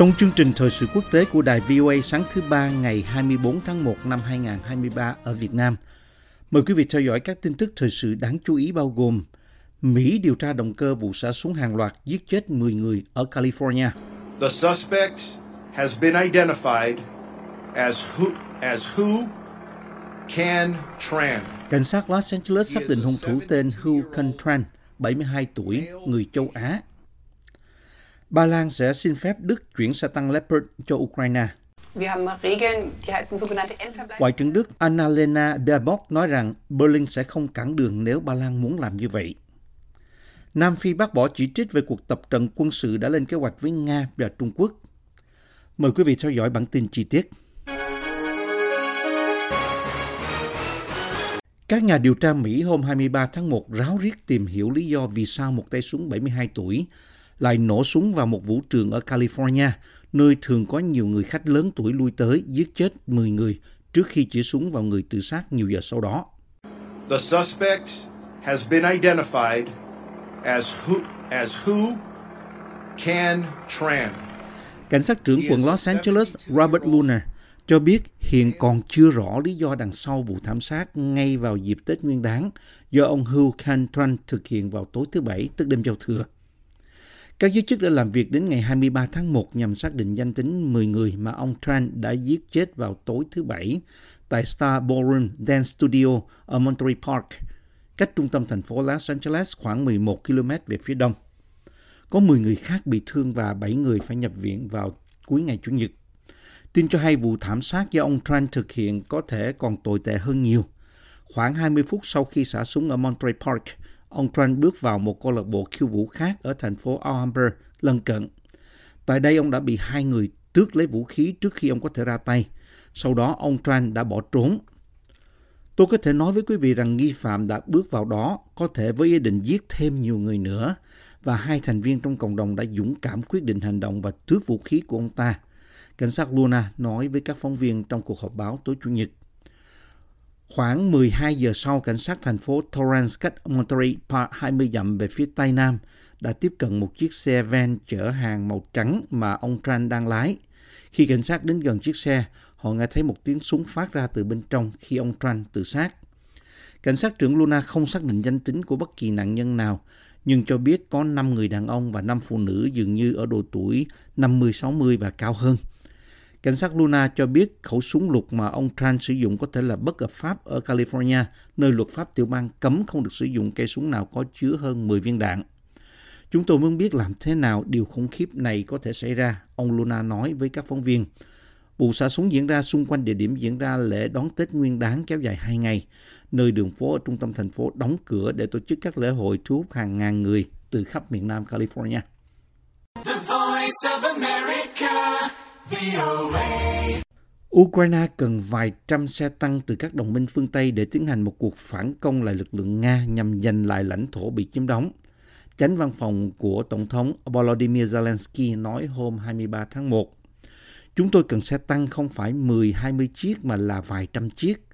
Trong chương trình thời sự quốc tế của đài VOA sáng thứ ba ngày 24 tháng 1 năm 2023 ở Việt Nam, mời quý vị theo dõi các tin tức thời sự đáng chú ý bao gồm Mỹ điều tra động cơ vụ xả súng hàng loạt giết chết 10 người ở California. The suspect has been identified as who as Hu Can Tran. Cảnh sát Los Angeles xác định hung thủ tên Hu Can Tran, 72 tuổi, người châu Á. Ba Lan sẽ xin phép Đức chuyển xe tăng Leopard cho Ukraine. Ngoại trưởng Đức Annalena Baerbock nói rằng Berlin sẽ không cản đường nếu Ba Lan muốn làm như vậy. Nam Phi bác bỏ chỉ trích về cuộc tập trận quân sự đã lên kế hoạch với Nga và Trung Quốc. Mời quý vị theo dõi bản tin chi tiết. Các nhà điều tra Mỹ hôm 23 tháng 1 ráo riết tìm hiểu lý do vì sao một tay súng 72 tuổi lại nổ súng vào một vũ trường ở California, nơi thường có nhiều người khách lớn tuổi lui tới giết chết 10 người trước khi chỉ súng vào người tự sát nhiều giờ sau đó. The suspect has been identified as Hu as Hu Can Tran. Cảnh sát trưởng quận Los Angeles Robert Luna cho biết hiện còn chưa rõ lý do đằng sau vụ thảm sát ngay vào dịp Tết Nguyên đán do ông Hu Can Tran thực hiện vào tối thứ Bảy, tức đêm giao thừa. Các giới chức đã làm việc đến ngày 23 tháng 1 nhằm xác định danh tính 10 người mà ông Tran đã giết chết vào tối thứ Bảy tại Star Ballroom Dance Studio ở Monterey Park, cách trung tâm thành phố Los Angeles khoảng 11 km về phía đông. Có 10 người khác bị thương và 7 người phải nhập viện vào cuối ngày Chủ nhật. Tin cho hay vụ thảm sát do ông Tran thực hiện có thể còn tồi tệ hơn nhiều. Khoảng 20 phút sau khi xả súng ở Monterey Park, ông Trump bước vào một câu lạc bộ khiêu vũ khác ở thành phố Alhambra, lân cận. Tại đây, ông đã bị hai người tước lấy vũ khí trước khi ông có thể ra tay. Sau đó, ông Trump đã bỏ trốn. Tôi có thể nói với quý vị rằng nghi phạm đã bước vào đó có thể với ý định giết thêm nhiều người nữa, và hai thành viên trong cộng đồng đã dũng cảm quyết định hành động và tước vũ khí của ông ta. Cảnh sát Luna nói với các phóng viên trong cuộc họp báo tối Chủ nhật. Khoảng 12 giờ sau, cảnh sát thành phố Torrance cách Monterey Park 20 dặm về phía tây nam đã tiếp cận một chiếc xe van chở hàng màu trắng mà ông Tran đang lái. Khi cảnh sát đến gần chiếc xe, họ nghe thấy một tiếng súng phát ra từ bên trong khi ông Tran tự sát. Cảnh sát trưởng Luna không xác định danh tính của bất kỳ nạn nhân nào, nhưng cho biết có 5 người đàn ông và 5 phụ nữ dường như ở độ tuổi 50-60 và cao hơn. Cảnh sát Luna cho biết khẩu súng lục mà ông Trump sử dụng có thể là bất hợp pháp ở California, nơi luật pháp tiểu bang cấm không được sử dụng cây súng nào có chứa hơn 10 viên đạn. Chúng tôi muốn biết làm thế nào điều khủng khiếp này có thể xảy ra, ông Luna nói với các phóng viên. Vụ xả súng diễn ra xung quanh địa điểm diễn ra lễ đón Tết Nguyên đán kéo dài 2 ngày, nơi đường phố ở trung tâm thành phố đóng cửa để tổ chức các lễ hội thu hút hàng ngàn người từ khắp miền Nam California. The voice of America, Ukraine cần vài trăm xe tăng từ các đồng minh phương Tây để tiến hành một cuộc phản công lại lực lượng Nga nhằm giành lại lãnh thổ bị chiếm đóng. Chánh văn phòng của Tổng thống Volodymyr Zelensky nói hôm 23 tháng 1. Chúng tôi cần xe tăng không phải 10-20 chiếc mà là vài trăm chiếc.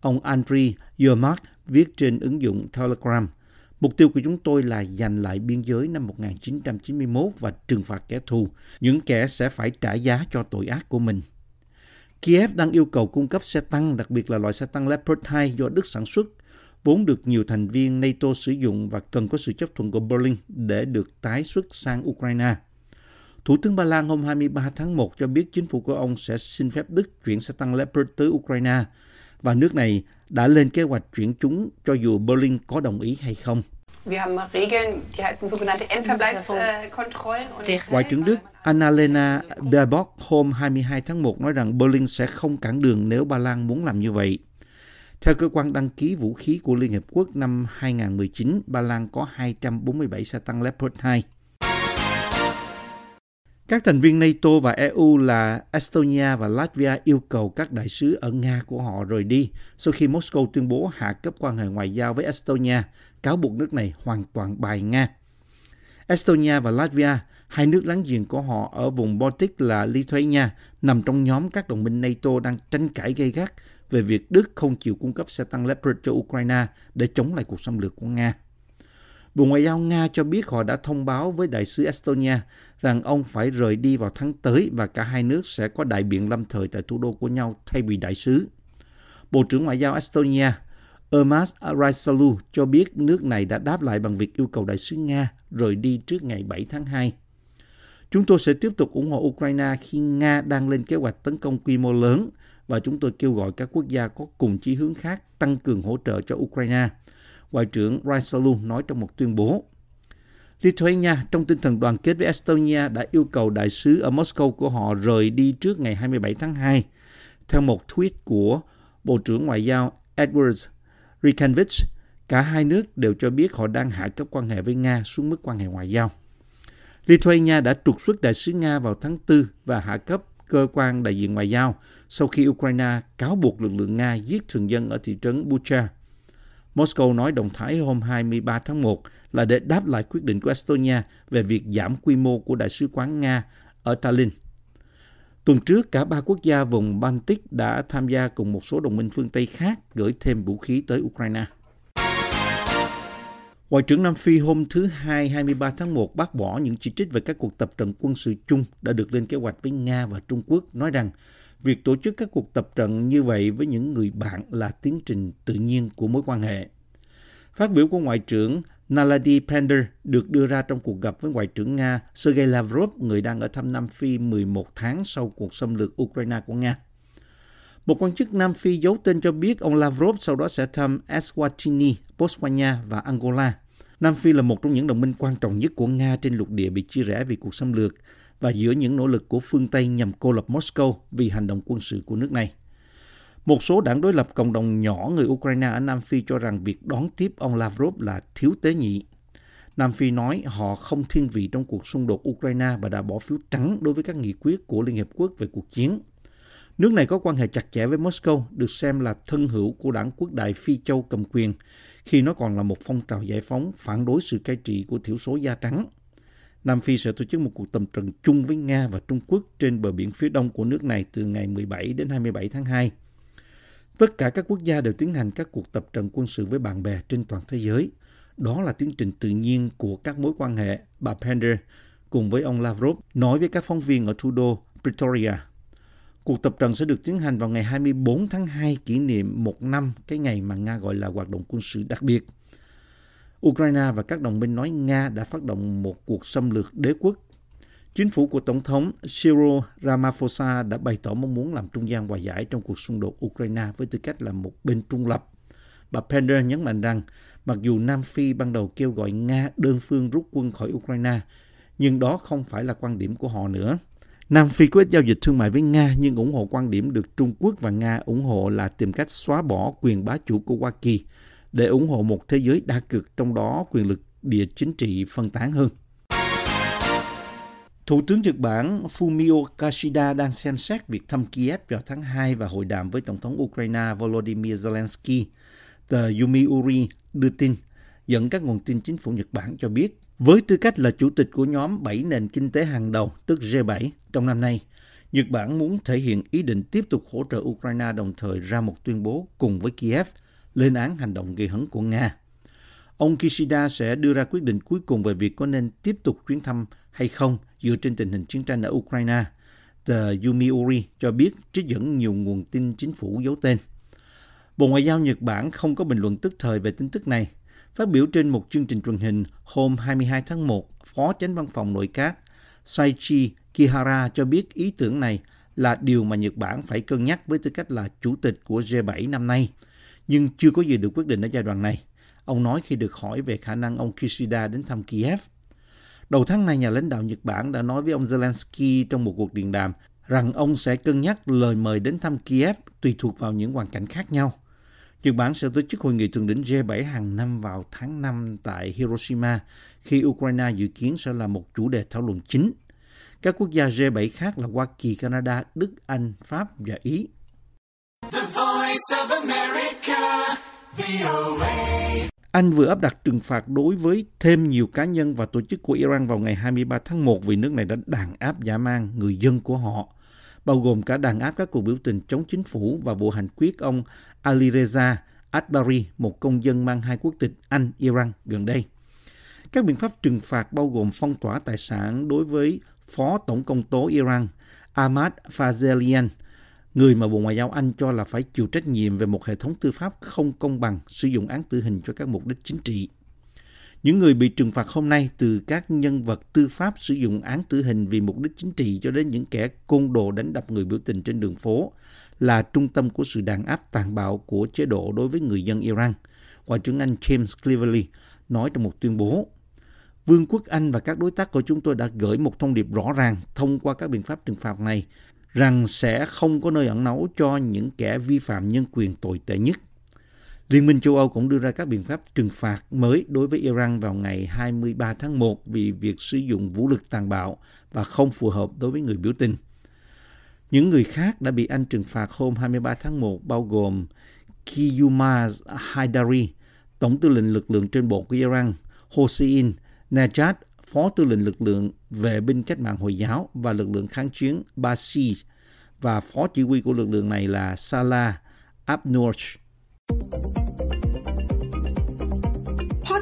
Ông Andriy Yermak viết trên ứng dụng Telegram. Mục tiêu của chúng tôi là giành lại biên giới năm 1991 và trừng phạt kẻ thù, những kẻ sẽ phải trả giá cho tội ác của mình. Kiev đang yêu cầu cung cấp xe tăng, đặc biệt là loại xe tăng Leopard 2 do Đức sản xuất, vốn được nhiều thành viên NATO sử dụng và cần có sự chấp thuận của Berlin để được tái xuất sang Ukraine. Thủ tướng Ba Lan hôm 23 tháng 1 cho biết chính phủ của ông sẽ xin phép Đức chuyển xe tăng Leopard tới Ukraine và nước này đã lên kế hoạch chuyển chúng cho dù Berlin có đồng ý hay không. Wir haben Regeln, die heißen sogenannte Endverbleibskontrollen. Ngoại trưởng Đức Annalena Baerbock hôm 22 tháng 1 nói rằng Berlin sẽ không cản đường nếu Ba Lan muốn làm như vậy. Theo cơ quan đăng ký vũ khí của Liên Hiệp Quốc năm 2019, Ba Lan có 247 xe tăng Leopard 2. Các thành viên NATO và EU là Estonia và Latvia yêu cầu các đại sứ ở Nga của họ rời đi sau khi Moscow tuyên bố hạ cấp quan hệ ngoại giao với Estonia, cáo buộc nước này hoàn toàn bài Nga. Estonia và Latvia, hai nước láng giềng của họ ở vùng Baltic là Lithuania, nằm trong nhóm các đồng minh NATO đang tranh cãi gay gắt về việc Đức không chịu cung cấp xe tăng Leopard cho Ukraine để chống lại cuộc xâm lược của Nga. Bộ Ngoại giao Nga cho biết họ đã thông báo với đại sứ Estonia rằng ông phải rời đi vào tháng tới và cả hai nước sẽ có đại biện lâm thời tại thủ đô của nhau thay vì đại sứ. Bộ trưởng Ngoại giao Estonia Ermas Raisalu cho biết nước này đã đáp lại bằng việc yêu cầu đại sứ Nga rời đi trước ngày 7 tháng 2. Chúng tôi sẽ tiếp tục ủng hộ Ukraine khi Nga đang lên kế hoạch tấn công quy mô lớn và chúng tôi kêu gọi các quốc gia có cùng chí hướng khác tăng cường hỗ trợ cho Ukraine. Ngoại trưởng Raisalu nói trong một tuyên bố. Lithuania, trong tinh thần đoàn kết với Estonia, đã yêu cầu đại sứ ở Moscow của họ rời đi trước ngày 27 tháng 2. Theo một tweet của Bộ trưởng Ngoại giao Edwards Rikanvich, cả hai nước đều cho biết họ đang hạ cấp quan hệ với Nga xuống mức quan hệ ngoại giao. Lithuania đã trục xuất đại sứ Nga vào tháng 4 và hạ cấp cơ quan đại diện ngoại giao sau khi Ukraine cáo buộc lực lượng Nga giết thường dân ở thị trấn Bucha. Moscow nói động thái hôm 23 tháng 1 là để đáp lại quyết định của Estonia về việc giảm quy mô của Đại sứ quán Nga ở Tallinn. Tuần trước, cả ba quốc gia vùng Baltic đã tham gia cùng một số đồng minh phương Tây khác gửi thêm vũ khí tới Ukraine. Ngoại trưởng Nam Phi hôm thứ Hai 23 tháng 1 bác bỏ những chỉ trích về các cuộc tập trận quân sự chung đã được lên kế hoạch với Nga và Trung Quốc, nói rằng việc tổ chức các cuộc tập trận như vậy với những người bạn là tiến trình tự nhiên của mối quan hệ. Phát biểu của Ngoại trưởng Naladi Pender được đưa ra trong cuộc gặp với Ngoại trưởng Nga Sergei Lavrov, người đang ở thăm Nam Phi 11 tháng sau cuộc xâm lược Ukraine của Nga. Một quan chức Nam Phi giấu tên cho biết ông Lavrov sau đó sẽ thăm Eswatini, Botswana và Angola. Nam Phi là một trong những đồng minh quan trọng nhất của Nga trên lục địa bị chia rẽ vì cuộc xâm lược và giữa những nỗ lực của phương Tây nhằm cô lập Moscow vì hành động quân sự của nước này. Một số đảng đối lập cộng đồng nhỏ người Ukraine ở Nam Phi cho rằng việc đón tiếp ông Lavrov là thiếu tế nhị. Nam Phi nói họ không thiên vị trong cuộc xung đột Ukraine và đã bỏ phiếu trắng đối với các nghị quyết của Liên Hiệp Quốc về cuộc chiến. Nước này có quan hệ chặt chẽ với Moscow, được xem là thân hữu của đảng quốc đại Phi Châu cầm quyền, khi nó còn là một phong trào giải phóng phản đối sự cai trị của thiểu số da trắng. Nam Phi sẽ tổ chức một cuộc tập trận chung với Nga và Trung Quốc trên bờ biển phía đông của nước này từ ngày 17 đến 27 tháng 2. Tất cả các quốc gia đều tiến hành các cuộc tập trận quân sự với bạn bè trên toàn thế giới. Đó là tiến trình tự nhiên của các mối quan hệ, bà Pender cùng với ông Lavrov nói với các phóng viên ở thủ đô Pretoria. Cuộc tập trận sẽ được tiến hành vào ngày 24 tháng 2 kỷ niệm một năm cái ngày mà Nga gọi là hoạt động quân sự đặc biệt. Ukraine và các đồng minh nói Nga đã phát động một cuộc xâm lược đế quốc. Chính phủ của Tổng thống Cyril Ramaphosa đã bày tỏ mong muốn làm trung gian hòa giải trong cuộc xung đột Ukraine với tư cách là một bên trung lập. Bà Pender nhấn mạnh rằng, mặc dù Nam Phi ban đầu kêu gọi Nga đơn phương rút quân khỏi Ukraine, nhưng đó không phải là quan điểm của họ nữa. Nam Phi có ít giao dịch thương mại với Nga nhưng ủng hộ quan điểm được Trung Quốc và Nga ủng hộ là tìm cách xóa bỏ quyền bá chủ của Hoa Kỳ để ủng hộ một thế giới đa cực trong đó quyền lực địa chính trị phân tán hơn. Thủ tướng Nhật Bản Fumio Kishida đang xem xét việc thăm Kiev vào tháng 2 và hội đàm với Tổng thống Ukraine Volodymyr Zelensky. Tờ Yomiuri đưa tin, dẫn các nguồn tin chính phủ Nhật Bản cho biết, với tư cách là chủ tịch của nhóm 7 nền kinh tế hàng đầu, tức G7, trong năm nay, Nhật Bản muốn thể hiện ý định tiếp tục hỗ trợ Ukraine đồng thời ra một tuyên bố cùng với Kiev lên án hành động gây hấn của Nga. Ông Kishida sẽ đưa ra quyết định cuối cùng về việc có nên tiếp tục chuyến thăm hay không dựa trên tình hình chiến tranh ở Ukraine. Tờ Yumiuri cho biết trích dẫn nhiều nguồn tin chính phủ giấu tên. Bộ Ngoại giao Nhật Bản không có bình luận tức thời về tin tức này. Phát biểu trên một chương trình truyền hình hôm 22 tháng 1, Phó Chánh Văn phòng Nội các Saichi Kihara cho biết ý tưởng này là điều mà Nhật Bản phải cân nhắc với tư cách là chủ tịch của G7 năm nay, nhưng chưa có gì được quyết định ở giai đoạn này. Ông nói khi được hỏi về khả năng ông Kishida đến thăm Kiev. Đầu tháng này, nhà lãnh đạo Nhật Bản đã nói với ông Zelensky trong một cuộc điện đàm rằng ông sẽ cân nhắc lời mời đến thăm Kiev tùy thuộc vào những hoàn cảnh khác nhau. Nhật Bản sẽ tổ chức hội nghị thượng đỉnh G7 hàng năm vào tháng 5 tại Hiroshima khi Ukraine dự kiến sẽ là một chủ đề thảo luận chính. Các quốc gia G7 khác là Hoa Kỳ, Canada, Đức, Anh, Pháp và Ý. The voice of America, VOA. Anh vừa áp đặt trừng phạt đối với thêm nhiều cá nhân và tổ chức của Iran vào ngày 23 tháng 1 vì nước này đã đàn áp dã man người dân của họ, bao gồm cả đàn áp các cuộc biểu tình chống chính phủ và vụ hành quyết ông Ali Reza Atbari, một công dân mang hai quốc tịch Anh, Iran gần đây. Các biện pháp trừng phạt bao gồm phong tỏa tài sản đối với Phó Tổng công tố Iran Ahmad Fazelian, người mà Bộ Ngoại giao Anh cho là phải chịu trách nhiệm về một hệ thống tư pháp không công bằng sử dụng án tử hình cho các mục đích chính trị. Những người bị trừng phạt hôm nay từ các nhân vật tư pháp sử dụng án tử hình vì mục đích chính trị cho đến những kẻ côn đồ đánh đập người biểu tình trên đường phố là trung tâm của sự đàn áp tàn bạo của chế độ đối với người dân Iran. Ngoại trưởng Anh James Cleverly nói trong một tuyên bố, Vương quốc Anh và các đối tác của chúng tôi đã gửi một thông điệp rõ ràng thông qua các biện pháp trừng phạt này rằng sẽ không có nơi ẩn náu cho những kẻ vi phạm nhân quyền tồi tệ nhất. Liên minh châu Âu cũng đưa ra các biện pháp trừng phạt mới đối với Iran vào ngày 23 tháng 1 vì việc sử dụng vũ lực tàn bạo và không phù hợp đối với người biểu tình. Những người khác đã bị Anh trừng phạt hôm 23 tháng 1 bao gồm Kiyuma Haidari, Tổng tư lệnh lực lượng trên bộ của Iran, Hossein Najat, Phó tư lệnh lực lượng vệ binh cách mạng Hồi giáo và lực lượng kháng chiến Basij và phó chỉ huy của lực lượng này là Salah Abnouch.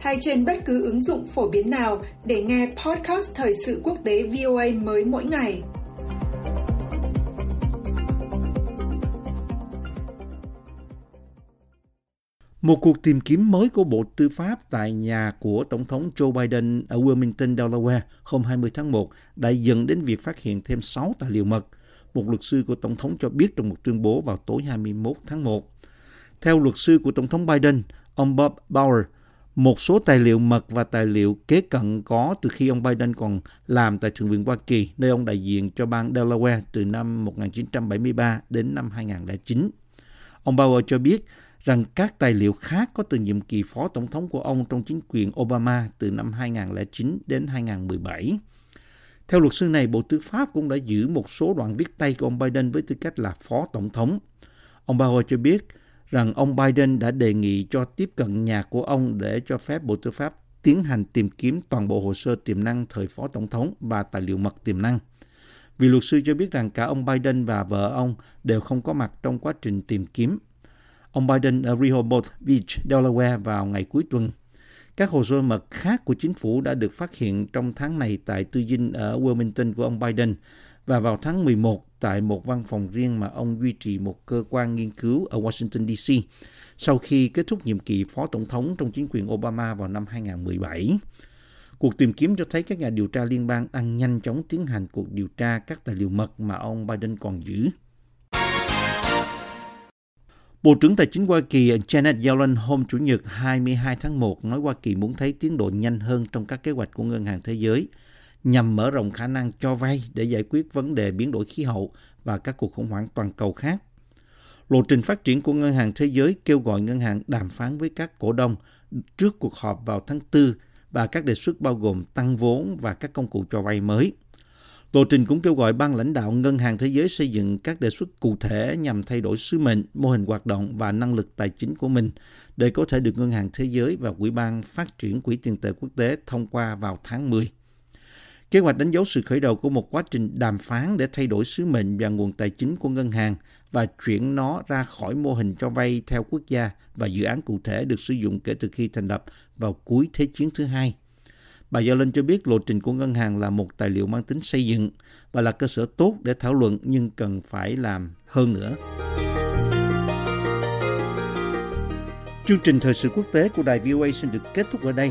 hay trên bất cứ ứng dụng phổ biến nào để nghe podcast Thời sự quốc tế VOA mới mỗi ngày. Một cuộc tìm kiếm mới của Bộ Tư pháp tại nhà của Tổng thống Joe Biden ở Wilmington, Delaware hôm 20 tháng 1 đã dẫn đến việc phát hiện thêm 6 tài liệu mật, một luật sư của Tổng thống cho biết trong một tuyên bố vào tối 21 tháng 1. Theo luật sư của Tổng thống Biden, ông Bob Bauer, một số tài liệu mật và tài liệu kế cận có từ khi ông Biden còn làm tại Thượng viện Hoa Kỳ, nơi ông đại diện cho bang Delaware từ năm 1973 đến năm 2009. Ông Bauer cho biết rằng các tài liệu khác có từ nhiệm kỳ phó tổng thống của ông trong chính quyền Obama từ năm 2009 đến 2017. Theo luật sư này, Bộ Tư pháp cũng đã giữ một số đoạn viết tay của ông Biden với tư cách là phó tổng thống. Ông Bauer cho biết rằng ông Biden đã đề nghị cho tiếp cận nhà của ông để cho phép Bộ Tư pháp tiến hành tìm kiếm toàn bộ hồ sơ tiềm năng thời phó tổng thống và tài liệu mật tiềm năng. Vì luật sư cho biết rằng cả ông Biden và vợ ông đều không có mặt trong quá trình tìm kiếm. Ông Biden ở Rehoboth Beach, Delaware vào ngày cuối tuần. Các hồ sơ mật khác của chính phủ đã được phát hiện trong tháng này tại tư dinh ở Wilmington của ông Biden và vào tháng 11 tại một văn phòng riêng mà ông duy trì một cơ quan nghiên cứu ở Washington DC sau khi kết thúc nhiệm kỳ phó tổng thống trong chính quyền Obama vào năm 2017. Cuộc tìm kiếm cho thấy các nhà điều tra liên bang đang nhanh chóng tiến hành cuộc điều tra các tài liệu mật mà ông Biden còn giữ. Bộ trưởng Tài chính Hoa Kỳ Janet Yellen hôm Chủ nhật 22 tháng 1 nói Hoa Kỳ muốn thấy tiến độ nhanh hơn trong các kế hoạch của Ngân hàng Thế giới nhằm mở rộng khả năng cho vay để giải quyết vấn đề biến đổi khí hậu và các cuộc khủng hoảng toàn cầu khác. Lộ trình phát triển của Ngân hàng Thế giới kêu gọi ngân hàng đàm phán với các cổ đông trước cuộc họp vào tháng 4 và các đề xuất bao gồm tăng vốn và các công cụ cho vay mới. Lộ trình cũng kêu gọi ban lãnh đạo Ngân hàng Thế giới xây dựng các đề xuất cụ thể nhằm thay đổi sứ mệnh, mô hình hoạt động và năng lực tài chính của mình để có thể được Ngân hàng Thế giới và Quỹ ban Phát triển Quỹ tiền tệ quốc tế thông qua vào tháng 10. Kế hoạch đánh dấu sự khởi đầu của một quá trình đàm phán để thay đổi sứ mệnh và nguồn tài chính của ngân hàng và chuyển nó ra khỏi mô hình cho vay theo quốc gia và dự án cụ thể được sử dụng kể từ khi thành lập vào cuối Thế chiến thứ hai. Bà Yellen cho biết lộ trình của ngân hàng là một tài liệu mang tính xây dựng và là cơ sở tốt để thảo luận nhưng cần phải làm hơn nữa. Chương trình thời sự quốc tế của đài VOA xin được kết thúc ở đây.